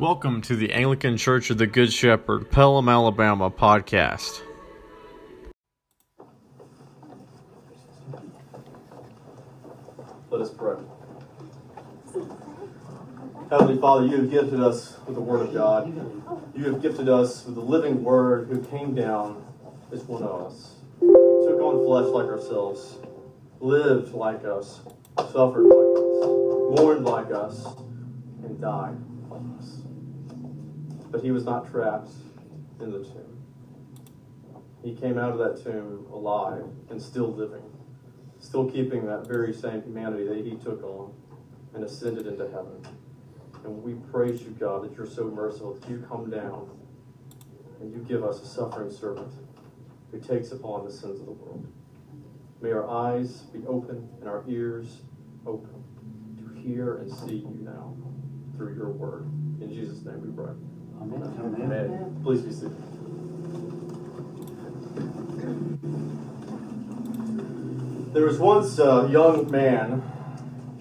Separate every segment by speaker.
Speaker 1: Welcome to the Anglican Church of the Good Shepherd, Pelham, Alabama podcast.
Speaker 2: Let us pray. Heavenly Father, you have gifted us with the Word of God. You have gifted us with the living Word who came down as one of us, took on flesh like ourselves, lived like us, suffered like us, mourned like us, and died like us. But he was not trapped in the tomb. He came out of that tomb alive and still living, still keeping that very same humanity that he took on and ascended into heaven. And we praise you, God, that you're so merciful that you come down and you give us a suffering servant who takes upon the sins of the world. May our eyes be open and our ears open to hear and see you now through your word. In Jesus' name we pray.
Speaker 3: Amen.
Speaker 2: Amen.
Speaker 3: Amen.
Speaker 2: Please be seated. There was once a young man,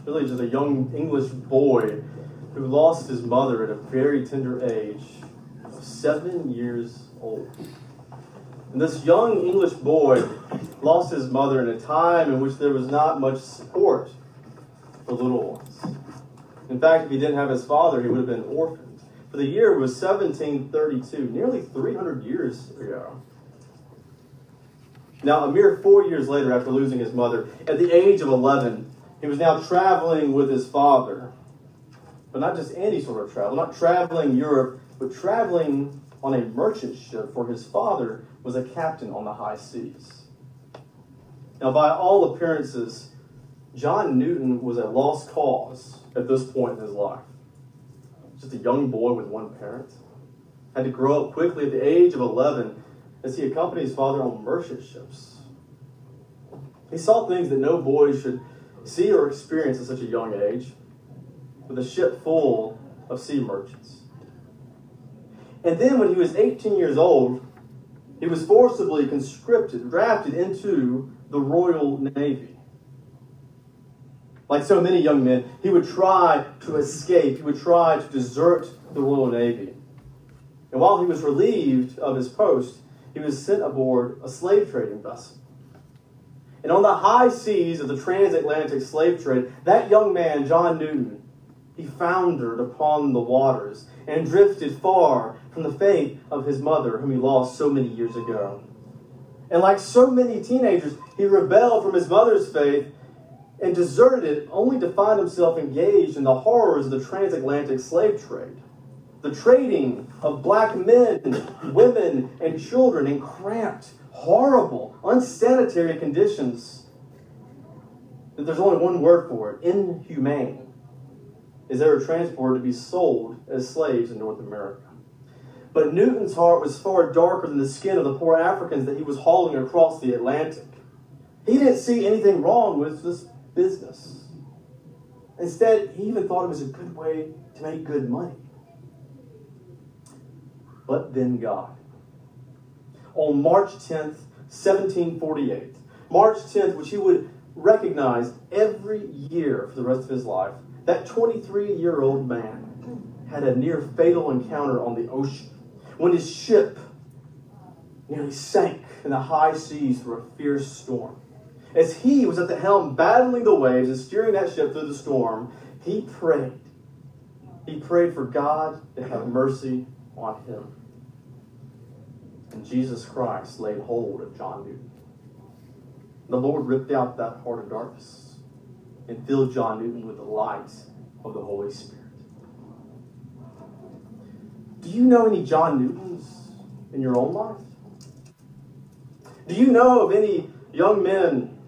Speaker 2: really just a young English boy, who lost his mother at a very tender age of seven years old. And this young English boy lost his mother in a time in which there was not much support for little ones. In fact, if he didn't have his father, he would have been orphaned. For the year was 1732, nearly 300 years ago. Now, a mere four years later, after losing his mother, at the age of 11, he was now traveling with his father. But not just any sort of travel, not traveling Europe, but traveling on a merchant ship, for his father was a captain on the high seas. Now, by all appearances, John Newton was a lost cause at this point in his life. Just a young boy with one parent. Had to grow up quickly at the age of 11 as he accompanied his father on merchant ships. He saw things that no boy should see or experience at such a young age, with a ship full of sea merchants. And then when he was 18 years old, he was forcibly conscripted, drafted into the Royal Navy. Like so many young men, he would try to escape, he would try to desert the Royal Navy. And while he was relieved of his post, he was sent aboard a slave trading vessel. And on the high seas of the transatlantic slave trade, that young man, John Newton, he foundered upon the waters and drifted far from the faith of his mother, whom he lost so many years ago. And like so many teenagers, he rebelled from his mother's faith and deserted it only to find himself engaged in the horrors of the transatlantic slave trade. The trading of black men, women, and children in cramped, horrible, unsanitary conditions. There's only one word for it inhumane. Is they were transported to be sold as slaves in North America. But Newton's heart was far darker than the skin of the poor Africans that he was hauling across the Atlantic. He didn't see anything wrong with this business. Instead, he even thought it was a good way to make good money. But then God. On March 10th, 1748, March 10th, which he would recognize every year for the rest of his life, that 23 year old man had a near fatal encounter on the ocean when his ship nearly sank in the high seas through a fierce storm. As he was at the helm battling the waves and steering that ship through the storm, he prayed. He prayed for God to have mercy on him. And Jesus Christ laid hold of John Newton. The Lord ripped out that heart of darkness and filled John Newton with the light of the Holy Spirit. Do you know any John Newtons in your own life? Do you know of any young men,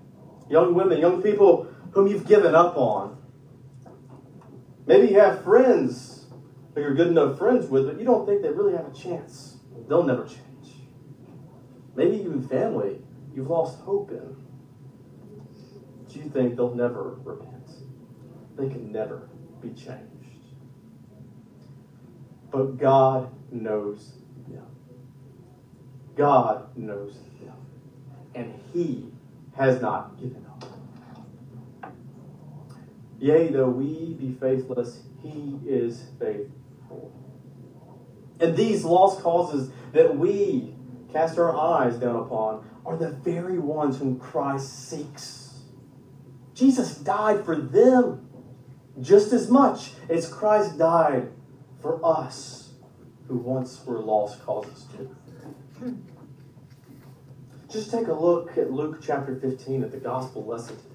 Speaker 2: young women, young people whom you've given up on? Maybe you have friends who you're good enough friends with, but you don't think they really have a chance. They'll never change. Maybe even family you've lost hope in. Do you think they'll never repent? They can never be changed. But God knows them. God knows them. And He has not given up. Yea, though we be faithless, He is faithful. And these lost causes that we cast our eyes down upon are the very ones whom Christ seeks. Jesus died for them just as much as Christ died for us who once were lost causes too. Just take a look at Luke chapter 15 at the gospel lesson today.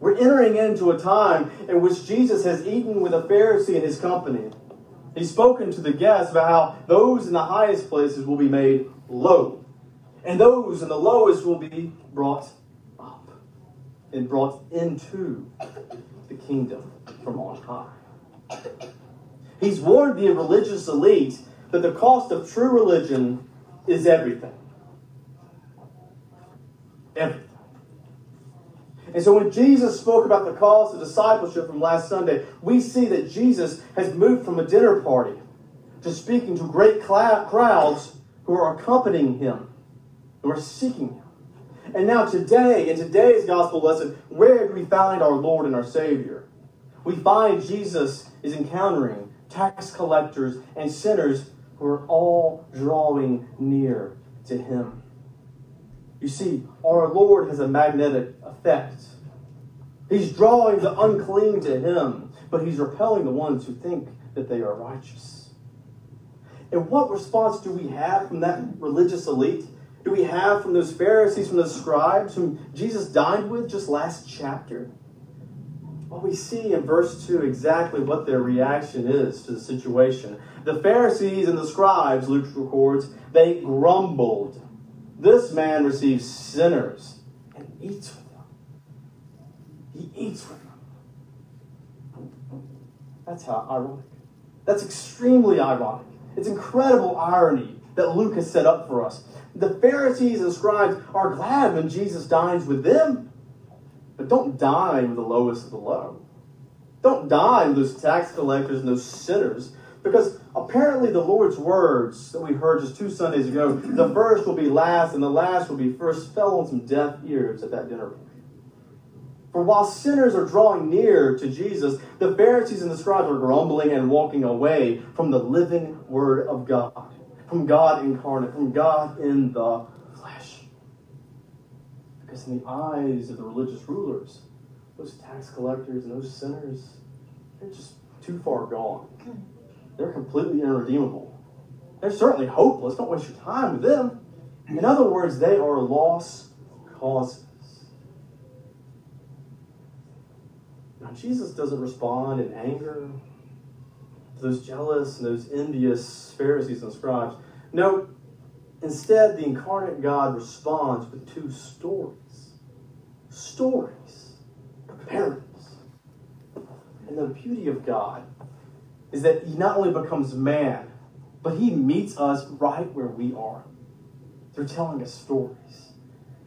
Speaker 2: We're entering into a time in which Jesus has eaten with a Pharisee in his company. He's spoken to the guests about how those in the highest places will be made low, and those in the lowest will be brought up and brought into the kingdom from on high. He's warned the religious elite that the cost of true religion is everything. Everything. And so when Jesus spoke about the cost of discipleship from last Sunday, we see that Jesus has moved from a dinner party to speaking to great crowds who are accompanying him, who are seeking him. And now today, in today's gospel lesson, where do we find our Lord and our Savior? We find Jesus is encountering tax collectors and sinners who are all drawing near to him. You see, our Lord has a magnetic effect. He's drawing the unclean to him, but he's repelling the ones who think that they are righteous. And what response do we have from that religious elite? Do we have from those Pharisees, from those scribes whom Jesus dined with just last chapter? Well, we see in verse 2 exactly what their reaction is to the situation. The Pharisees and the scribes, Luke records, they grumbled this man receives sinners and eats with them. He eats with them. That's how ironic. That's extremely ironic. It's incredible irony that Luke has set up for us. The Pharisees and scribes are glad when Jesus dines with them, but don't dine with the lowest of the low. Don't dine with those tax collectors and those sinners because apparently the Lord's words that we heard just two Sundays ago, the first will be last and the last will be first, fell on some deaf ears at that dinner party. For while sinners are drawing near to Jesus, the Pharisees and the scribes are grumbling and walking away from the living Word of God, from God incarnate, from God in the flesh. Because in the eyes of the religious rulers, those tax collectors and those sinners, they're just too far gone they're completely irredeemable. They're certainly hopeless. Don't waste your time with them. In other words, they are lost causes. Now, Jesus doesn't respond in anger to those jealous and those envious Pharisees and scribes. No, instead, the incarnate God responds with two stories. Stories, parables. And the beauty of God is that he not only becomes man, but he meets us right where we are through telling us stories.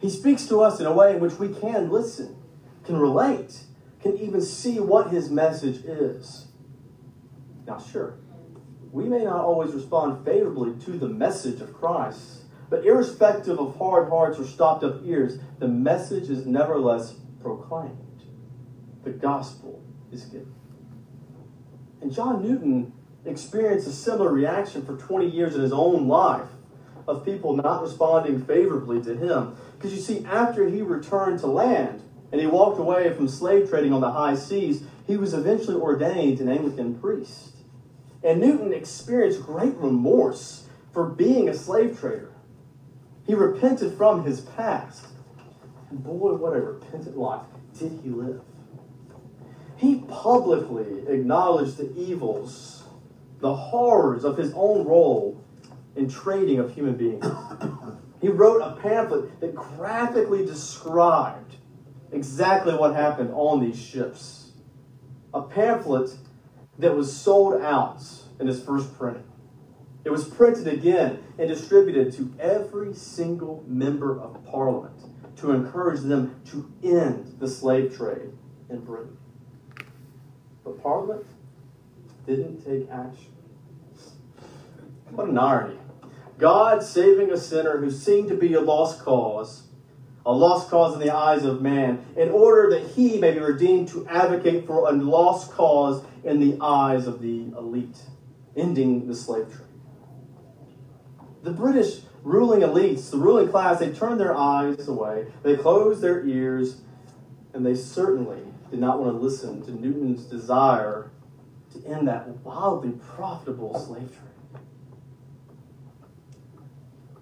Speaker 2: He speaks to us in a way in which we can listen, can relate, can even see what his message is. Now, sure, we may not always respond favorably to the message of Christ, but irrespective of hard hearts or stopped up ears, the message is nevertheless proclaimed. The gospel is given. And John Newton experienced a similar reaction for 20 years in his own life of people not responding favorably to him. Because you see, after he returned to land and he walked away from slave trading on the high seas, he was eventually ordained an Anglican priest. And Newton experienced great remorse for being a slave trader. He repented from his past. And boy, what a repentant life did he live. He publicly acknowledged the evils, the horrors of his own role in trading of human beings. He wrote a pamphlet that graphically described exactly what happened on these ships. A pamphlet that was sold out in his first printing. It was printed again and distributed to every single member of parliament to encourage them to end the slave trade in Britain. But Parliament didn't take action. What an irony. God saving a sinner who seemed to be a lost cause, a lost cause in the eyes of man, in order that he may be redeemed to advocate for a lost cause in the eyes of the elite, ending the slave trade. The British ruling elites, the ruling class, they turned their eyes away, they closed their ears, and they certainly did not want to listen to Newton's desire to end that wildly profitable slave trade.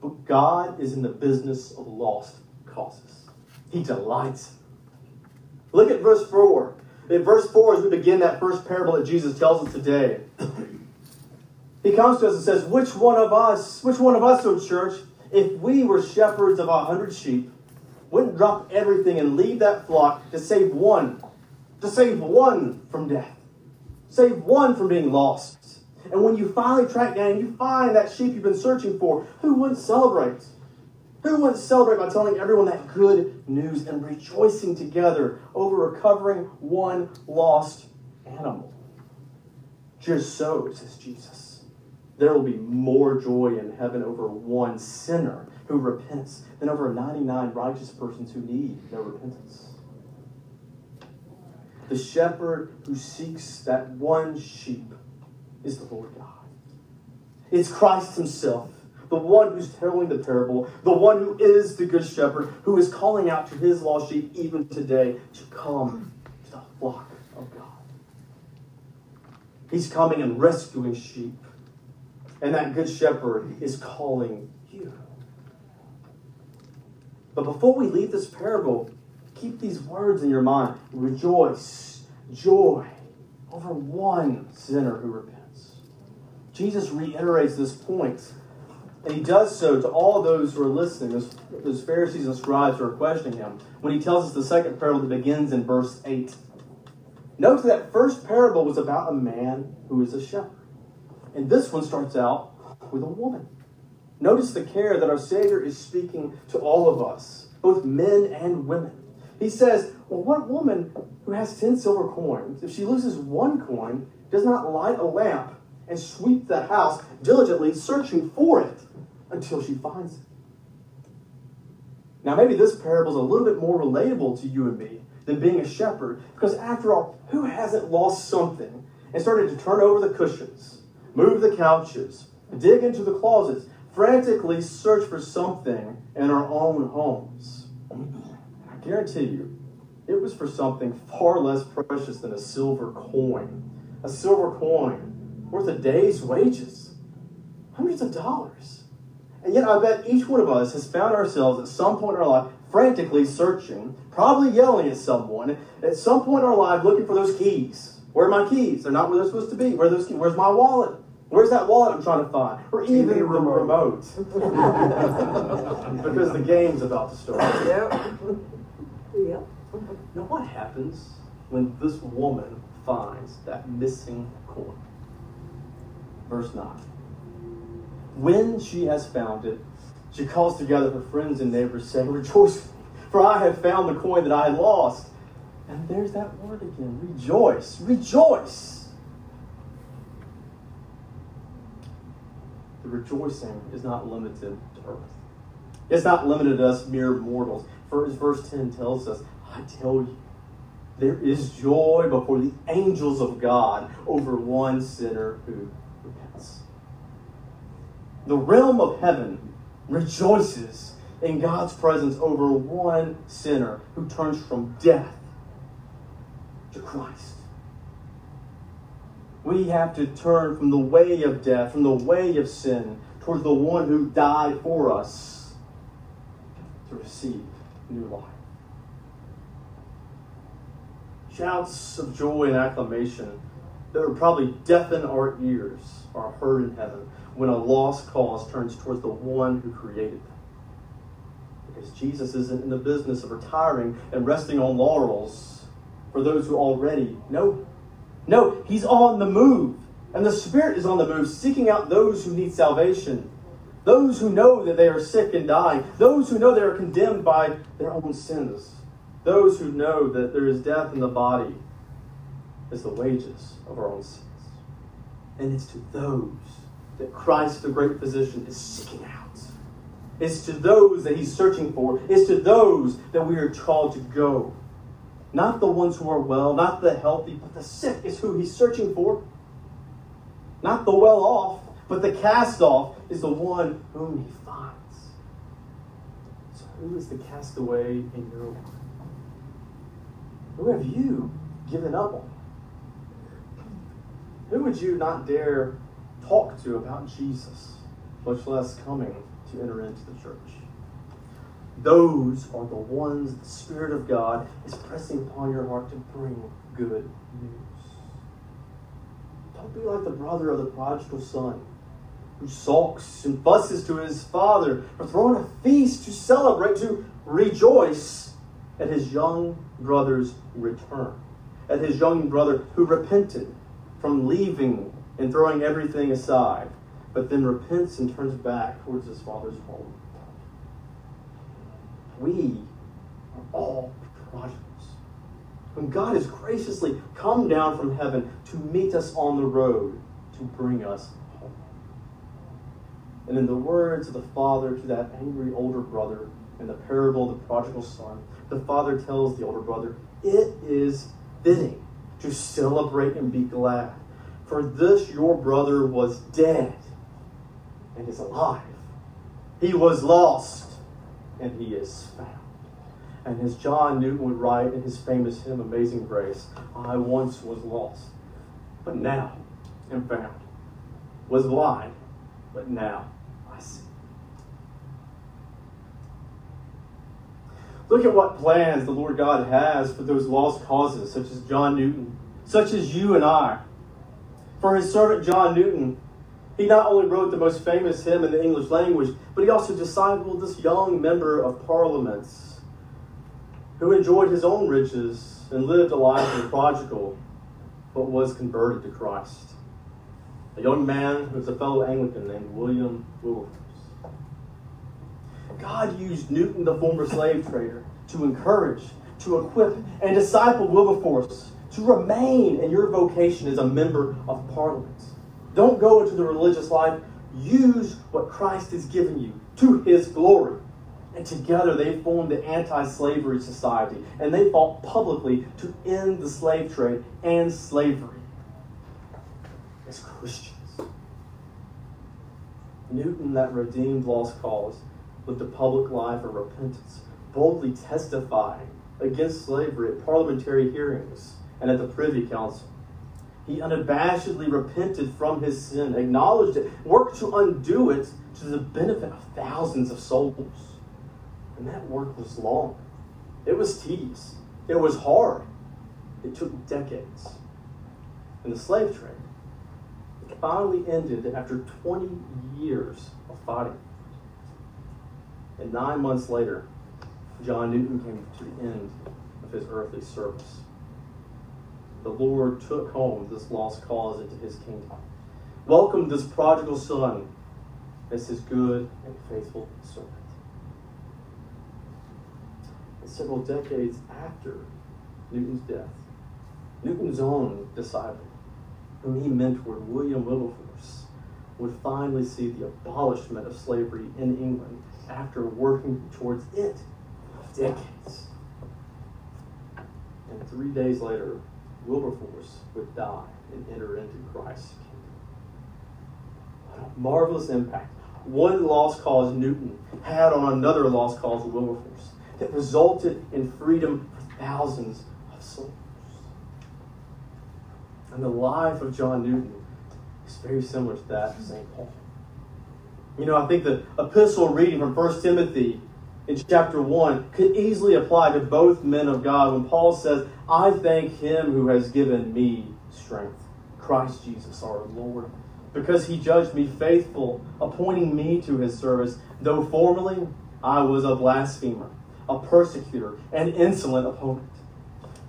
Speaker 2: But God is in the business of lost causes. He delights. Look at verse 4. In verse 4, as we begin that first parable that Jesus tells us today, he comes to us and says, Which one of us, which one of us, O church, if we were shepherds of a hundred sheep, wouldn't drop everything and leave that flock to save one, to save one from death, save one from being lost? And when you finally track down and you find that sheep you've been searching for, who wouldn't celebrate? Who wouldn't celebrate by telling everyone that good news and rejoicing together over recovering one lost animal? Just so, says Jesus there will be more joy in heaven over one sinner who repents than over 99 righteous persons who need no repentance. The shepherd who seeks that one sheep is the Lord God. It's Christ Himself, the one who's telling the parable, the one who is the good shepherd, who is calling out to his lost sheep even today to come to the flock of God. He's coming and rescuing sheep and that good shepherd is calling you. But before we leave this parable, keep these words in your mind rejoice, joy over one sinner who repents. Jesus reiterates this point, and he does so to all those who are listening, those, those Pharisees and scribes who are questioning him, when he tells us the second parable that begins in verse 8. Note that first parable was about a man who is a shepherd. And this one starts out with a woman. Notice the care that our Savior is speaking to all of us, both men and women. He says, Well, what woman who has 10 silver coins, if she loses one coin, does not light a lamp and sweep the house diligently, searching for it until she finds it? Now, maybe this parable is a little bit more relatable to you and me than being a shepherd, because after all, who hasn't lost something and started to turn over the cushions, move the couches, dig into the closets, frantically search for something in our own homes. I guarantee you, it was for something far less precious than a silver coin. A silver coin worth a day's wages, hundreds of dollars. And yet, I bet each one of us has found ourselves at some point in our life frantically searching, probably yelling at someone, at some point in our life looking for those keys. Where are my keys? They're not where they're supposed to be. Where are those keys? Where's my wallet? Where's that wallet I'm trying to find? Or even the remote. because the game's about to start.
Speaker 3: Yep.
Speaker 2: Now, what happens when this woman finds that missing coin? Verse 9. When she has found it, she calls together her friends and neighbors, saying, Rejoice, for I have found the coin that I had lost. And there's that word again rejoice. Rejoice. the rejoicing is not limited to earth. It's not limited to us mere mortals. First, verse 10 tells us, I tell you, there is joy before the angels of God over one sinner who repents. The realm of heaven rejoices in God's presence over one sinner who turns from death to Christ we have to turn from the way of death, from the way of sin, towards the one who died for us to receive new life. Shouts of joy and acclamation that would probably deafen our ears are heard in heaven when a lost cause turns towards the one who created them. Because Jesus isn't in the business of retiring and resting on laurels for those who already know him. No, he's on the move. And the Spirit is on the move, seeking out those who need salvation, those who know that they are sick and dying, those who know they are condemned by their own sins, those who know that there is death in the body as the wages of our own sins. And it's to those that Christ, the great physician, is seeking out. It's to those that he's searching for. It's to those that we are called to go. Not the ones who are well, not the healthy, but the sick is who he's searching for. Not the well off, but the cast off is the one whom he finds. So, who is the castaway in your life? Who have you given up on? Who would you not dare talk to about Jesus, much less coming to enter into the church? Those are the ones the Spirit of God is pressing upon your heart to bring good news. Don't be like the brother of the prodigal son who sulks and fusses to his father for throwing a feast to celebrate, to rejoice at his young brother's return, at his young brother who repented from leaving and throwing everything aside, but then repents and turns back towards his father's home. We are all prodigals. When God has graciously come down from heaven to meet us on the road to bring us. And in the words of the father to that angry older brother in the parable of the prodigal son, the father tells the older brother, It is fitting to celebrate and be glad. For this your brother was dead and is alive. He was lost and he is found. And as John Newton would write in his famous hymn, Amazing Grace, I once was lost, but now am found. Was blind, but now I see. Look at what plans the Lord God has for those lost causes, such as John Newton, such as you and I. For his servant John Newton, he not only wrote the most famous hymn in the English language, but he also discipled this young member of Parliament who enjoyed his own riches and lived a life of prodigal, but was converted to Christ. A young man who was a fellow Anglican named William Wilberforce. God used Newton, the former slave trader, to encourage, to equip, and disciple Wilberforce to remain in your vocation as a member of Parliament. Don't go into the religious life. Use what Christ has given you to his glory. And together they formed the Anti Slavery Society, and they fought publicly to end the slave trade and slavery as Christians. Newton, that redeemed lost cause, lived the public life of repentance, boldly testifying against slavery at parliamentary hearings and at the Privy Council. He unabashedly repented from his sin, acknowledged it, worked to undo it to the benefit of thousands of souls. And that work was long. It was tedious. It was hard. It took decades. And the slave trade finally ended after 20 years of fighting. And nine months later, John Newton came to the end of his earthly service. The Lord took home this lost cause into his kingdom, welcomed this prodigal son as his good and faithful servant And several decades after Newton's death, Newton's own disciple, whom he mentored, William Wilberforce, would finally see the abolishment of slavery in England after working towards it for decades. And three days later, Wilberforce would die and enter into Christ's kingdom. What a marvelous impact one lost cause Newton had on another lost cause Wilberforce that resulted in freedom for thousands of souls. And the life of John Newton is very similar to that of St. Paul. You know, I think the epistle reading from 1 Timothy in chapter 1 could easily apply to both men of God when Paul says, I thank him who has given me strength, Christ Jesus our Lord, because he judged me faithful, appointing me to his service, though formerly I was a blasphemer a persecutor, an insolent opponent.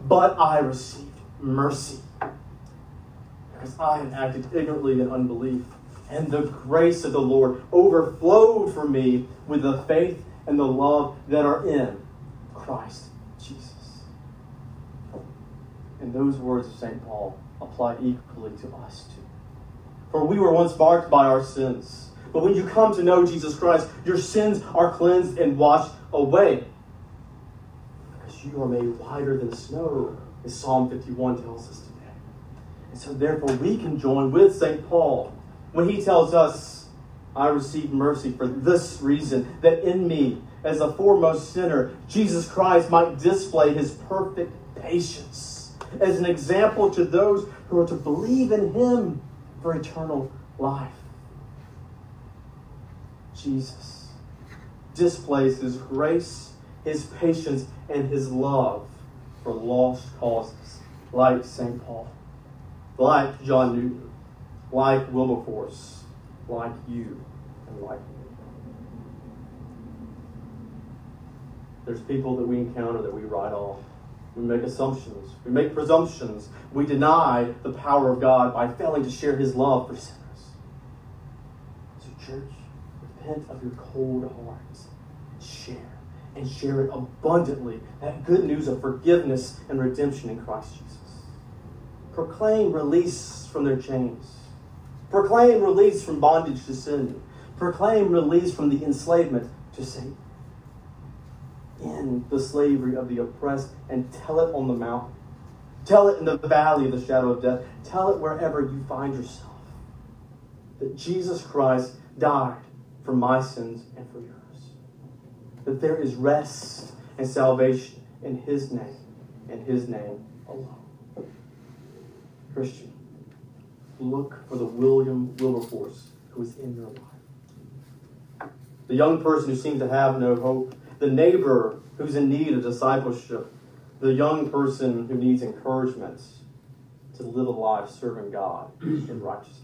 Speaker 2: But I received mercy because I had acted ignorantly in unbelief. And the grace of the Lord overflowed for me with the faith and the love that are in Christ Jesus. And those words of St. Paul apply equally to us too. For we were once marked by our sins. But when you come to know Jesus Christ, your sins are cleansed and washed away Because you are made whiter than snow, as Psalm 51 tells us today. And so, therefore, we can join with St. Paul when he tells us, I receive mercy for this reason, that in me, as a foremost sinner, Jesus Christ might display his perfect patience as an example to those who are to believe in him for eternal life. Jesus displays his grace, his patience, and his love for lost causes, like St. Paul, like John Newton, like Wilberforce, like you, and like me. There's people that we encounter that we write off. We make assumptions. We make presumptions. We deny the power of God by failing to share his love for sinners. So, church, repent of your cold hearts. And share. And share it abundantly. That good news of forgiveness and redemption in Christ Jesus. Proclaim release from their chains. Proclaim release from bondage to sin. Proclaim release from the enslavement to Satan End the slavery of the oppressed and tell it on the mountain. Tell it in the valley of the shadow of death. Tell it wherever you find yourself. That Jesus Christ died for my sins and for yours. That there is rest and salvation in His name and His name alone. Christian, look for the William Wilberforce who is in your life. The young person who seems to have no hope the neighbor who's in need of discipleship, the young person who needs encouragement to live a life serving God in righteousness.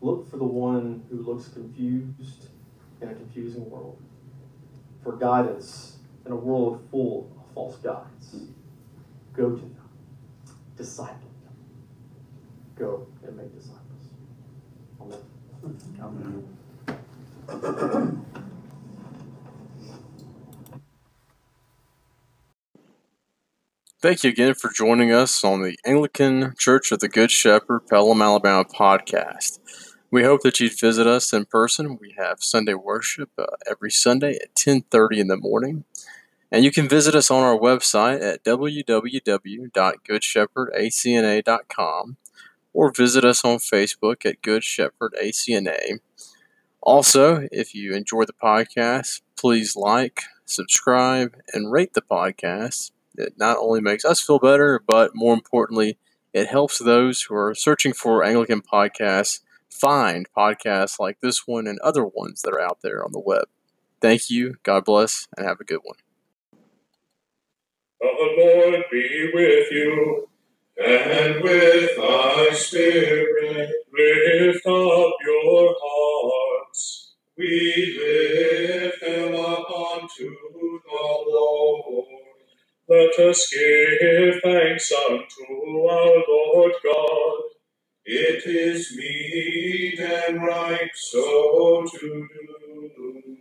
Speaker 2: Look for the one who looks confused in a confusing world, for guidance in a world full of false guides. Go to them, disciple. Go and make disciples. Amen. Amen.
Speaker 1: Thank you again for joining us on the Anglican Church of the Good Shepherd, Pelham, Alabama podcast. We hope that you'd visit us in person. We have Sunday worship uh, every Sunday at 10:30 in the morning. And you can visit us on our website at www.goodshepherdacna.com or visit us on Facebook at Good Shepherd ACNA. Also, if you enjoy the podcast, please like, subscribe, and rate the podcast it not only makes us feel better, but more importantly, it helps those who are searching for Anglican podcasts find podcasts like this one and other ones that are out there on the web. Thank you, God bless, and have a good one.
Speaker 4: The Lord be with you, and with thy spirit. Lift up your hearts. We lift them up unto the Lord. Let us give thanks unto our Lord God. It is meet and right so to do.